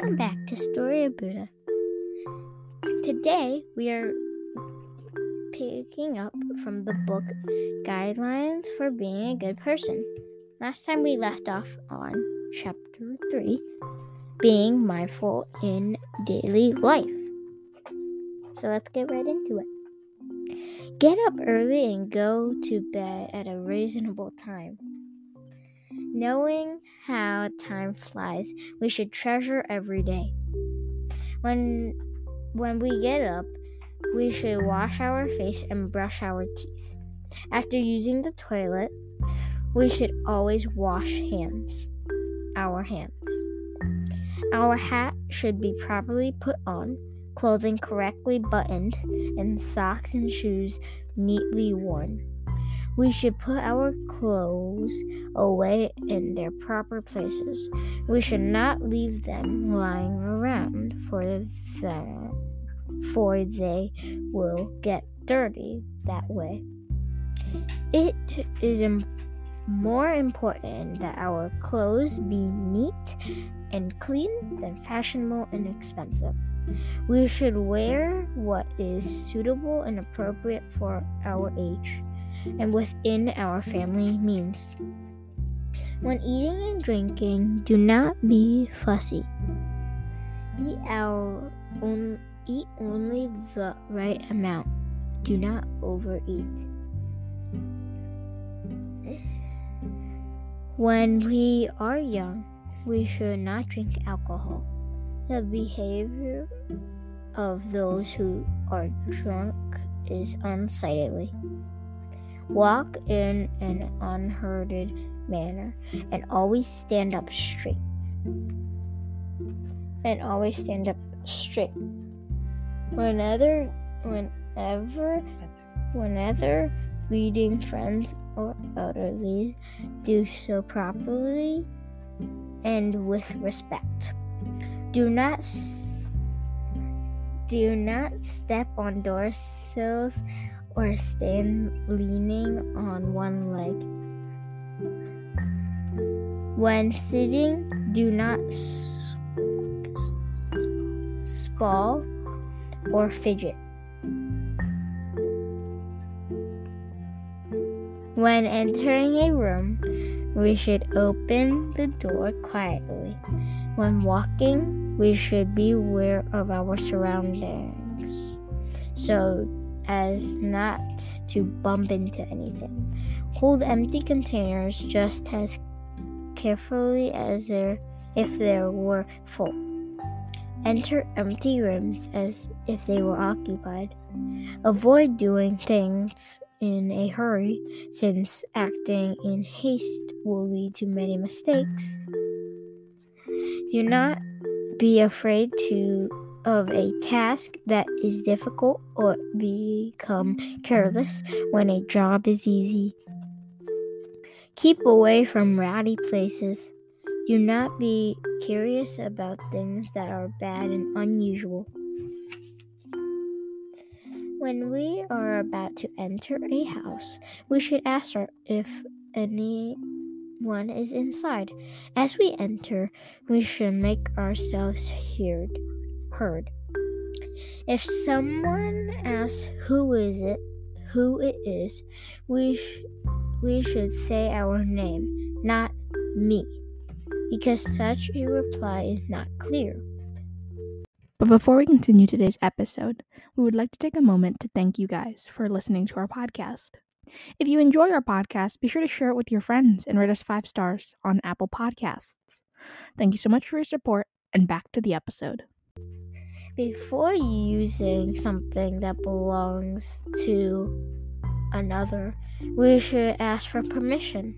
Welcome back to Story of Buddha. Today we are picking up from the book Guidelines for Being a Good Person. Last time we left off on chapter 3 Being Mindful in Daily Life. So let's get right into it. Get up early and go to bed at a reasonable time. Knowing how time flies, we should treasure every day. When when we get up, we should wash our face and brush our teeth. After using the toilet, we should always wash hands. Our hands. Our hat should be properly put on, clothing correctly buttoned, and socks and shoes neatly worn. We should put our clothes away in their proper places. We should not leave them lying around for them, for they will get dirty that way. It is more important that our clothes be neat and clean than fashionable and expensive. We should wear what is suitable and appropriate for our age and within our family means. When eating and drinking, do not be fussy. Eat our eat only the right amount. Do not overeat. When we are young, we should not drink alcohol. The behavior of those who are drunk is unsightly. Walk in an unhurried manner and always stand up straight. And always stand up straight. Whenever, whenever, whenever greeting friends or elderly, do so properly and with respect. Do not do not step on door sills or stand leaning on one leg. When sitting, do not sprawl or fidget. When entering a room, we should open the door quietly. When walking, we should be aware of our surroundings so as not to bump into anything. Hold empty containers just as carefully as there if they were full. Enter empty rooms as if they were occupied. Avoid doing things in a hurry, since acting in haste will lead to many mistakes. Do not be afraid to of a task that is difficult or become careless when a job is easy. Keep away from rowdy places. Do not be curious about things that are bad and unusual. When we are about to enter a house, we should ask if anyone is inside. As we enter, we should make ourselves heard. Heard. If someone asks who is it, who it is, we sh- we should say our name, not me, because such a reply is not clear. But before we continue today's episode, we would like to take a moment to thank you guys for listening to our podcast. If you enjoy our podcast, be sure to share it with your friends and rate us five stars on Apple Podcasts. Thank you so much for your support, and back to the episode. Before using something that belongs to another, we should ask for permission.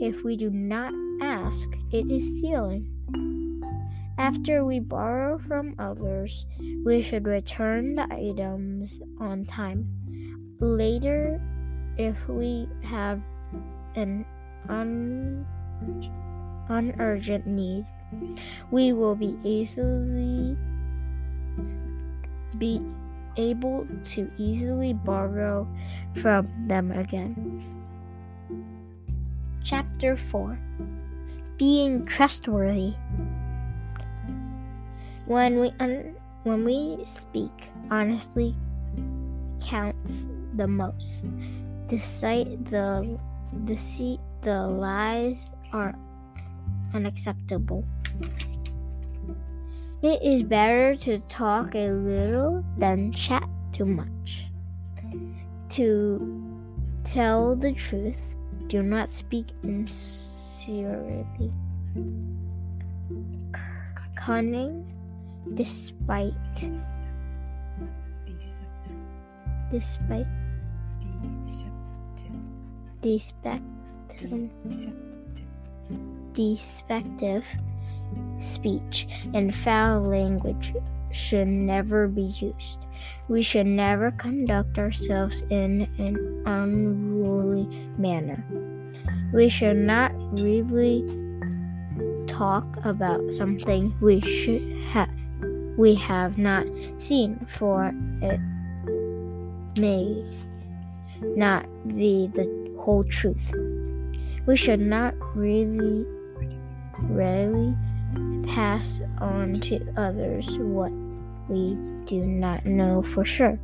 If we do not ask, it is stealing. After we borrow from others, we should return the items on time. Later, if we have an un- unurgent need, we will be easily be able to easily borrow from them again. Chapter 4 Being Trustworthy when we un- when we speak honestly counts the most. Deceit the deceit the lies are unacceptable. It is better to talk a little than chat too much. To tell the truth, do not speak insincerely. Cunning despite despite despective defective speech and foul language should never be used. We should never conduct ourselves in an unruly manner. We should not really talk about something we should have we have not seen, for it may not be the whole truth. We should not really, rarely pass on to others what we do not know for sure.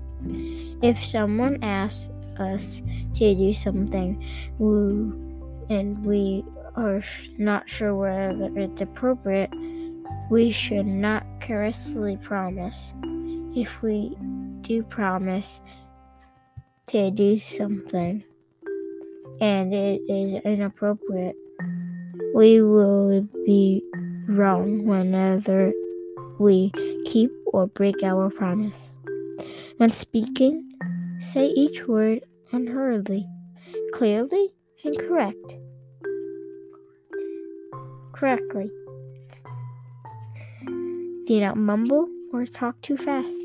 If someone asks us to do something and we are not sure whether it's appropriate, we should not carelessly promise. If we do promise to do something and it is inappropriate, we will be wrong whenever we keep or break our promise. When speaking, say each word unhurriedly, clearly, and correct. Correctly. Do not mumble or talk too fast.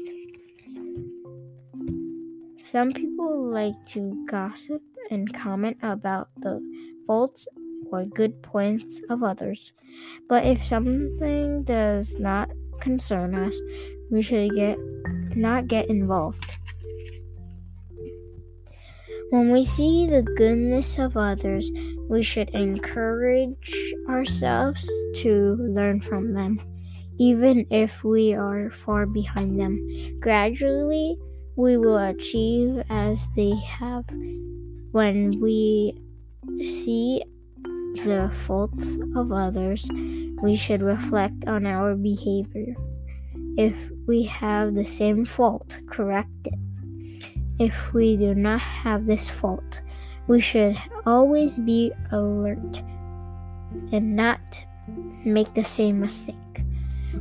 Some people like to gossip and comment about the faults or good points of others. But if something does not concern us, we should get not get involved. When we see the goodness of others, we should encourage ourselves to learn from them even if we are far behind them. Gradually, we will achieve as they have. When we see the faults of others, we should reflect on our behavior. If we have the same fault, correct it. If we do not have this fault, we should always be alert and not make the same mistake.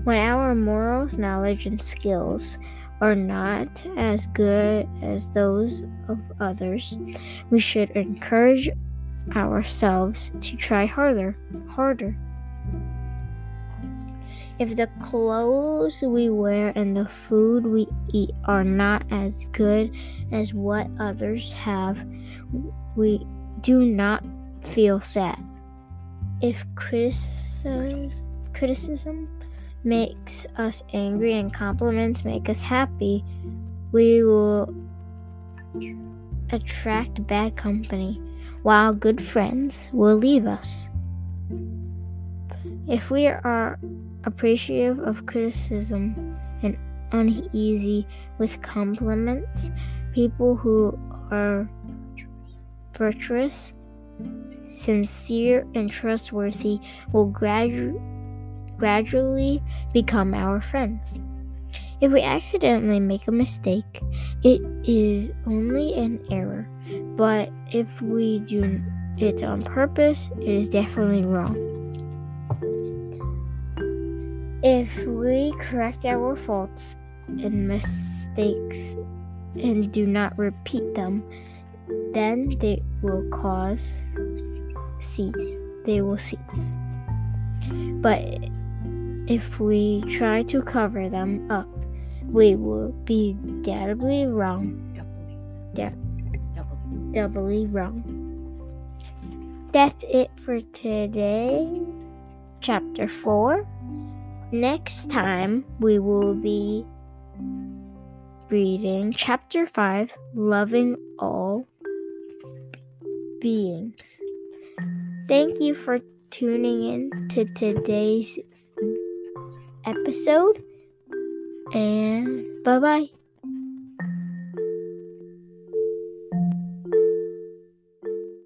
When our morals, knowledge, and skills are not as good as those of others, we should encourage ourselves to try harder, harder. If the clothes we wear and the food we eat are not as good as what others have, we do not feel sad. If criticism, makes us angry and compliments make us happy, we will attract bad company, while good friends will leave us. If we are appreciative of criticism and uneasy with compliments, people who are virtuous, sincere, and trustworthy will gradually gradually become our friends. If we accidentally make a mistake, it is only an error, but if we do it on purpose, it is definitely wrong. If we correct our faults and mistakes and do not repeat them, then they will cause cease. They will cease. But if we try to cover them up, we will be doubly wrong. Doubly wrong. That's it for today, chapter 4. Next time, we will be reading chapter 5 Loving All Beings. Thank you for tuning in to today's episode, and bye bye.